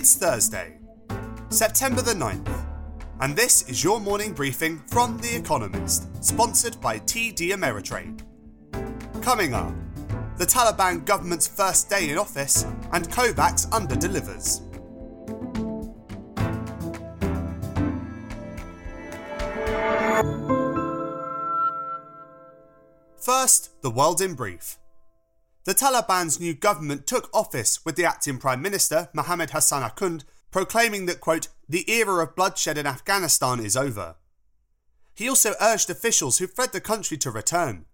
It's Thursday, September the 9th, and this is your morning briefing from The Economist, sponsored by TD Ameritrade. Coming up, the Taliban government's first day in office, and COVAX under-delivers. First, the world in brief. The Taliban's new government took office with the acting Prime Minister, Mohammed Hassan Akund, proclaiming that, quote, the era of bloodshed in Afghanistan is over. He also urged officials who fled the country to return.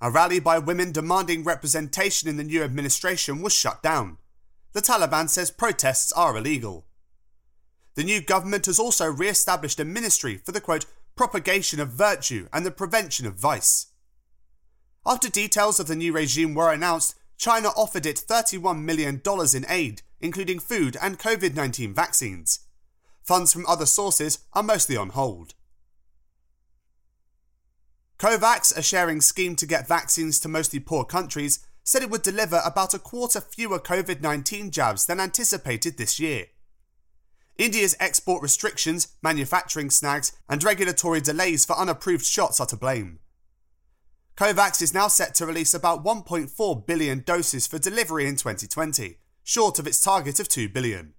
A rally by women demanding representation in the new administration was shut down. The Taliban says protests are illegal. The new government has also re established a ministry for the quote, propagation of virtue and the prevention of vice. After details of the new regime were announced, China offered it $31 million in aid, including food and COVID 19 vaccines. Funds from other sources are mostly on hold. COVAX, a sharing scheme to get vaccines to mostly poor countries, said it would deliver about a quarter fewer COVID 19 jabs than anticipated this year. India's export restrictions, manufacturing snags, and regulatory delays for unapproved shots are to blame. COVAX is now set to release about 1.4 billion doses for delivery in 2020, short of its target of 2 billion.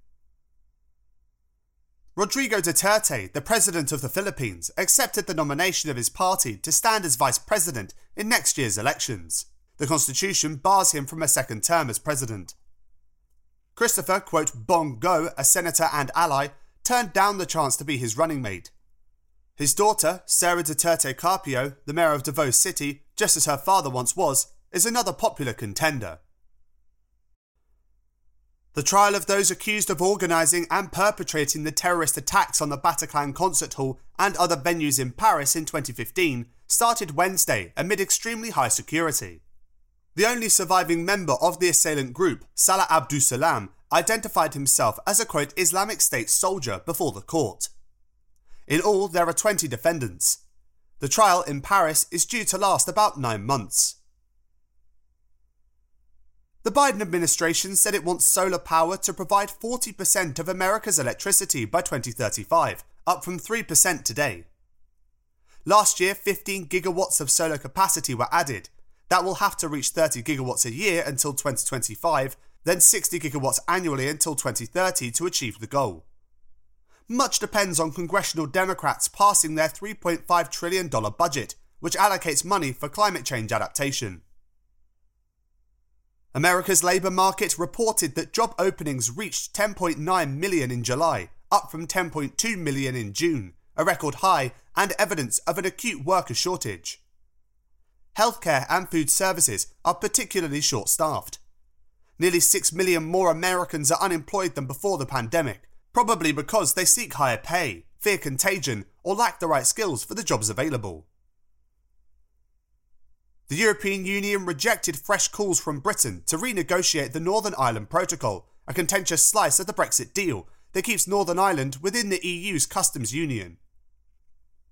Rodrigo Duterte, the president of the Philippines, accepted the nomination of his party to stand as vice president in next year's elections. The constitution bars him from a second term as president. Christopher, quote, Bong Go, a senator and ally, turned down the chance to be his running mate. His daughter, Sarah Duterte Carpio, the mayor of Davao City, just as her father once was, is another popular contender. The trial of those accused of organising and perpetrating the terrorist attacks on the Bataclan Concert Hall and other venues in Paris in 2015 started Wednesday amid extremely high security. The only surviving member of the assailant group, Salah Abdeslam, identified himself as a quote Islamic State soldier before the court. In all, there are 20 defendants. The trial in Paris is due to last about nine months. The Biden administration said it wants solar power to provide 40% of America's electricity by 2035, up from 3% today. Last year, 15 gigawatts of solar capacity were added. That will have to reach 30 gigawatts a year until 2025, then 60 gigawatts annually until 2030 to achieve the goal much depends on congressional Democrats passing their $3.5 trillion budget, which allocates money for climate change adaptation. America's labour market reported that job openings reached 10.9 million in July, up from 10.2 million in June, a record high and evidence of an acute worker shortage. Healthcare and food services are particularly short staffed. Nearly 6 million more Americans are unemployed than before the pandemic, probably because they seek higher pay, fear contagion, or lack the right skills for the jobs available. The European Union rejected fresh calls from Britain to renegotiate the Northern Ireland Protocol, a contentious slice of the Brexit deal that keeps Northern Ireland within the EU's customs union.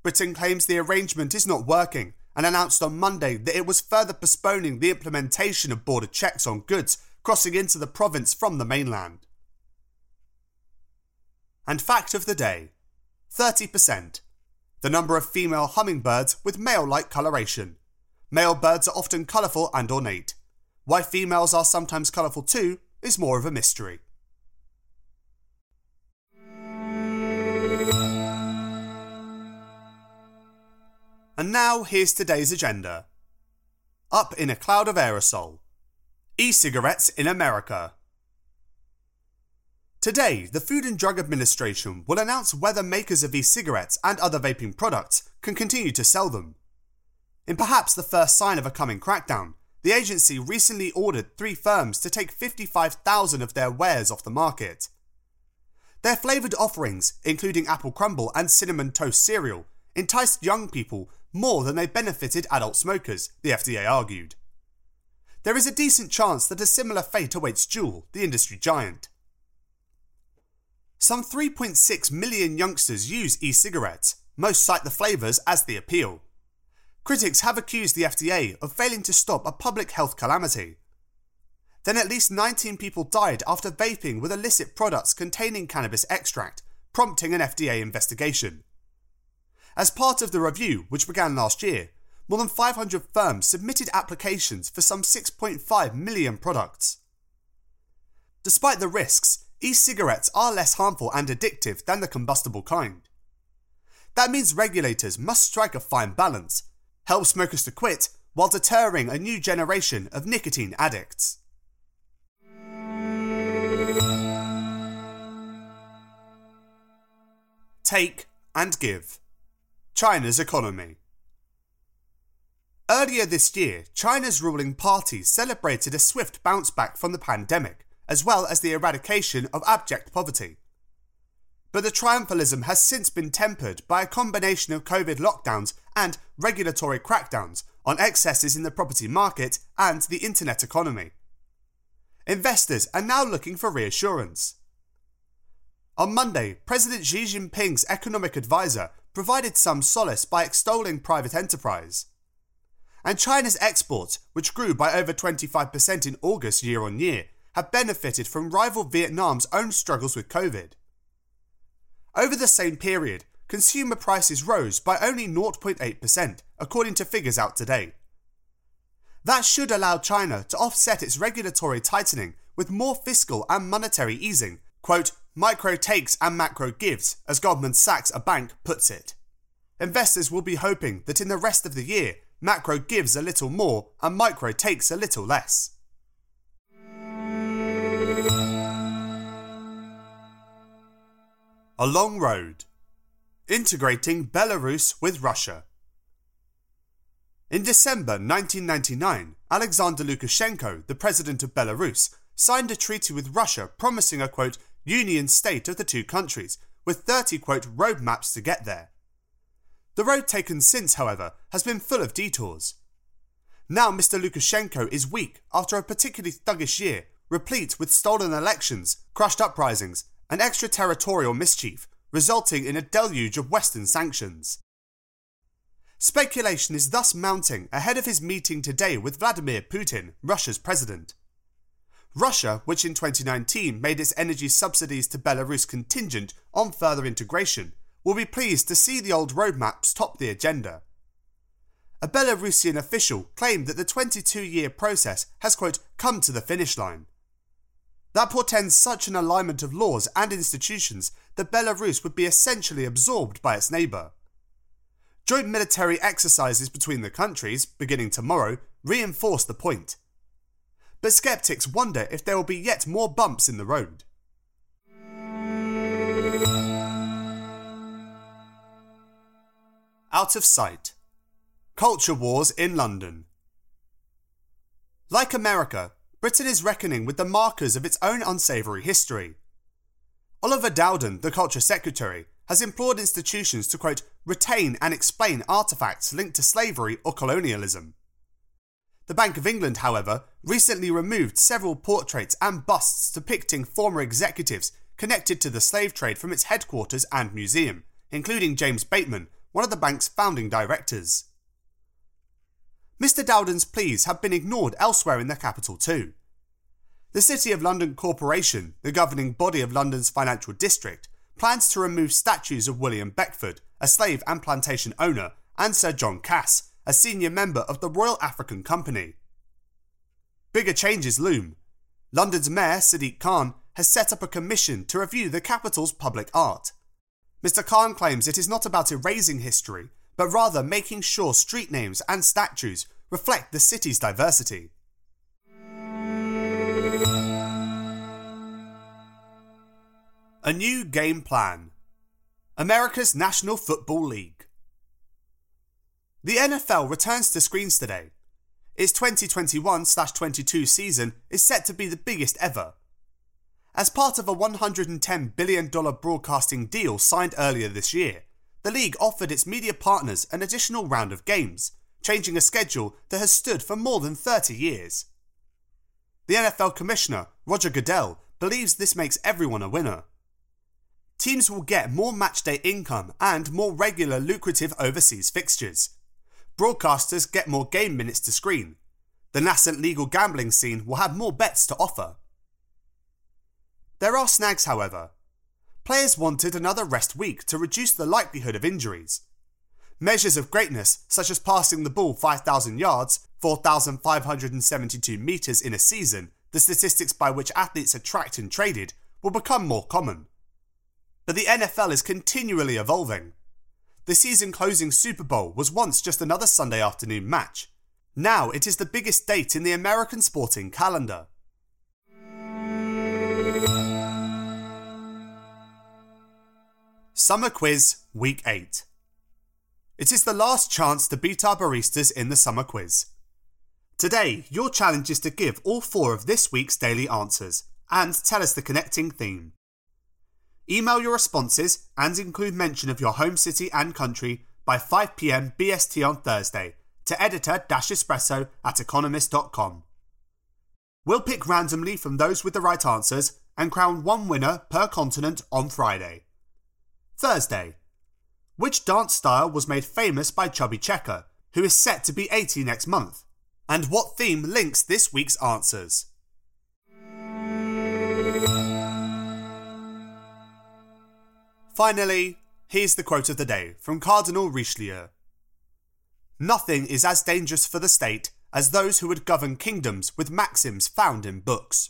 Britain claims the arrangement is not working and announced on Monday that it was further postponing the implementation of border checks on goods crossing into the province from the mainland. And fact of the day 30%. The number of female hummingbirds with male like coloration. Male birds are often colourful and ornate. Why females are sometimes colourful too is more of a mystery. And now here's today's agenda. Up in a cloud of aerosol. E cigarettes in America. Today, the Food and Drug Administration will announce whether makers of e cigarettes and other vaping products can continue to sell them. In perhaps the first sign of a coming crackdown, the agency recently ordered three firms to take 55,000 of their wares off the market. Their flavoured offerings, including apple crumble and cinnamon toast cereal, enticed young people more than they benefited adult smokers, the FDA argued. There is a decent chance that a similar fate awaits Juul, the industry giant. Some 3.6 million youngsters use e cigarettes, most cite the flavours as the appeal. Critics have accused the FDA of failing to stop a public health calamity. then at least 19 people died after vaping with illicit products containing cannabis extract, prompting an FDA investigation. As part of the review, which began last year, more than 500 firms submitted applications for some 6.5 million products. Despite the risks, e cigarettes are less harmful and addictive than the combustible kind. That means regulators must strike a fine balance, help smokers to quit, while deterring a new generation of nicotine addicts. Take and give. China's economy. Earlier this year, China's ruling party celebrated a swift bounce back from the pandemic, as well as the eradication of abject poverty. But the triumphalism has since been tempered by a combination of COVID lockdowns and regulatory crackdowns on excesses in the property market and the internet economy. Investors are now looking for reassurance. On Monday, President Xi Jinping's economic advisor provided some solace by extolling private enterprise. And China's exports, which grew by over 25% in August year on year, have benefited from rival Vietnam's own struggles with COVID. Over the same period, consumer prices rose by only 0.8%, according to figures out today. That should allow China to offset its regulatory tightening with more fiscal and monetary easing, quote, micro takes and macro gives, as Goldman Sachs, a bank, puts it. Investors will be hoping that in the rest of the year, macro gives a little more and micro takes a little less. A long road. Integrating Belarus with Russia. In December 1999, Alexander Lukashenko, the president of Belarus, signed a treaty with Russia promising a quote, union state of the two countries, with 30 quote, roadmaps to get there. The road taken since, however, has been full of detours. Now Mr. Lukashenko is weak after a particularly thuggish year, replete with stolen elections, crushed uprisings, and extraterritorial mischief, resulting in a deluge of Western sanctions. Speculation is thus mounting ahead of his meeting today with Vladimir Putin, Russia's president. Russia, which in 2019 made its energy subsidies to Belarus contingent on further integration, will be pleased to see the old roadmaps top the agenda. A Belarusian official claimed that the 22 year process has, quote, come to the finish line. That portends such an alignment of laws and institutions that Belarus would be essentially absorbed by its neighbour. Joint military exercises between the countries, beginning tomorrow, reinforce the point but skeptics wonder if there will be yet more bumps in the road. Out of sight. Culture wars in London. Like America, Britain is reckoning with the markers of its own unsavoury history. Oliver Dowden, the Culture Secretary, has implored institutions to, quote, retain and explain artefacts linked to slavery or colonialism. The Bank of England, however, recently removed several portraits and busts depicting former executives connected to the slave trade from its headquarters and museum, including James Bateman, one of the bank's founding directors. Mr. Dowden's pleas have been ignored elsewhere in the capital too. The City of London Corporation, the governing body of London's financial district, plans to remove statues of William Beckford, a slave and plantation owner, and Sir John Cass, a senior member of the Royal African Company. Bigger changes loom. London's Mayor, Sadiq Khan, has set up a commission to review the capital's public art. Mr. Khan claims it is not about erasing history, but rather making sure street names and statues reflect the city's diversity. A new game plan. America's National Football League. The NFL returns to screens today. Its 2021 22 season is set to be the biggest ever. As part of a $110 billion broadcasting deal signed earlier this year, the league offered its media partners an additional round of games, changing a schedule that has stood for more than 30 years. The NFL Commissioner, Roger Goodell, believes this makes everyone a winner. Teams will get more matchday income and more regular lucrative overseas fixtures, broadcasters get more game minutes to screen. the nascent legal gambling scene will have more bets to offer. There are snags, however. Players wanted another rest week to reduce the likelihood of injuries. Measures of greatness, such as passing the ball 5,000 yards, 4,572 metres in a season, the statistics by which athletes are tracked and traded, will become more common. But the NFL is continually evolving. The season closing Super Bowl was once just another Sunday afternoon match. Now it is the biggest date in the American sporting calendar. Summer Quiz Week 8. It is the last chance to beat our baristas in the summer quiz. Today, your challenge is to give all four of this week's daily answers and tell us the connecting theme. Email your responses and include mention of your home city and country by 5pm BST on Thursday to editor-espresso at economist.com. We'll pick randomly from those with the right answers and crown one winner per continent on Friday. Thursday. Which dance style was made famous by Chubby Checker, who is set to be 80 next month? And what theme links this week's answers? Finally, here's the quote of the day from Cardinal Richelieu Nothing is as dangerous for the state as those who would govern kingdoms with maxims found in books.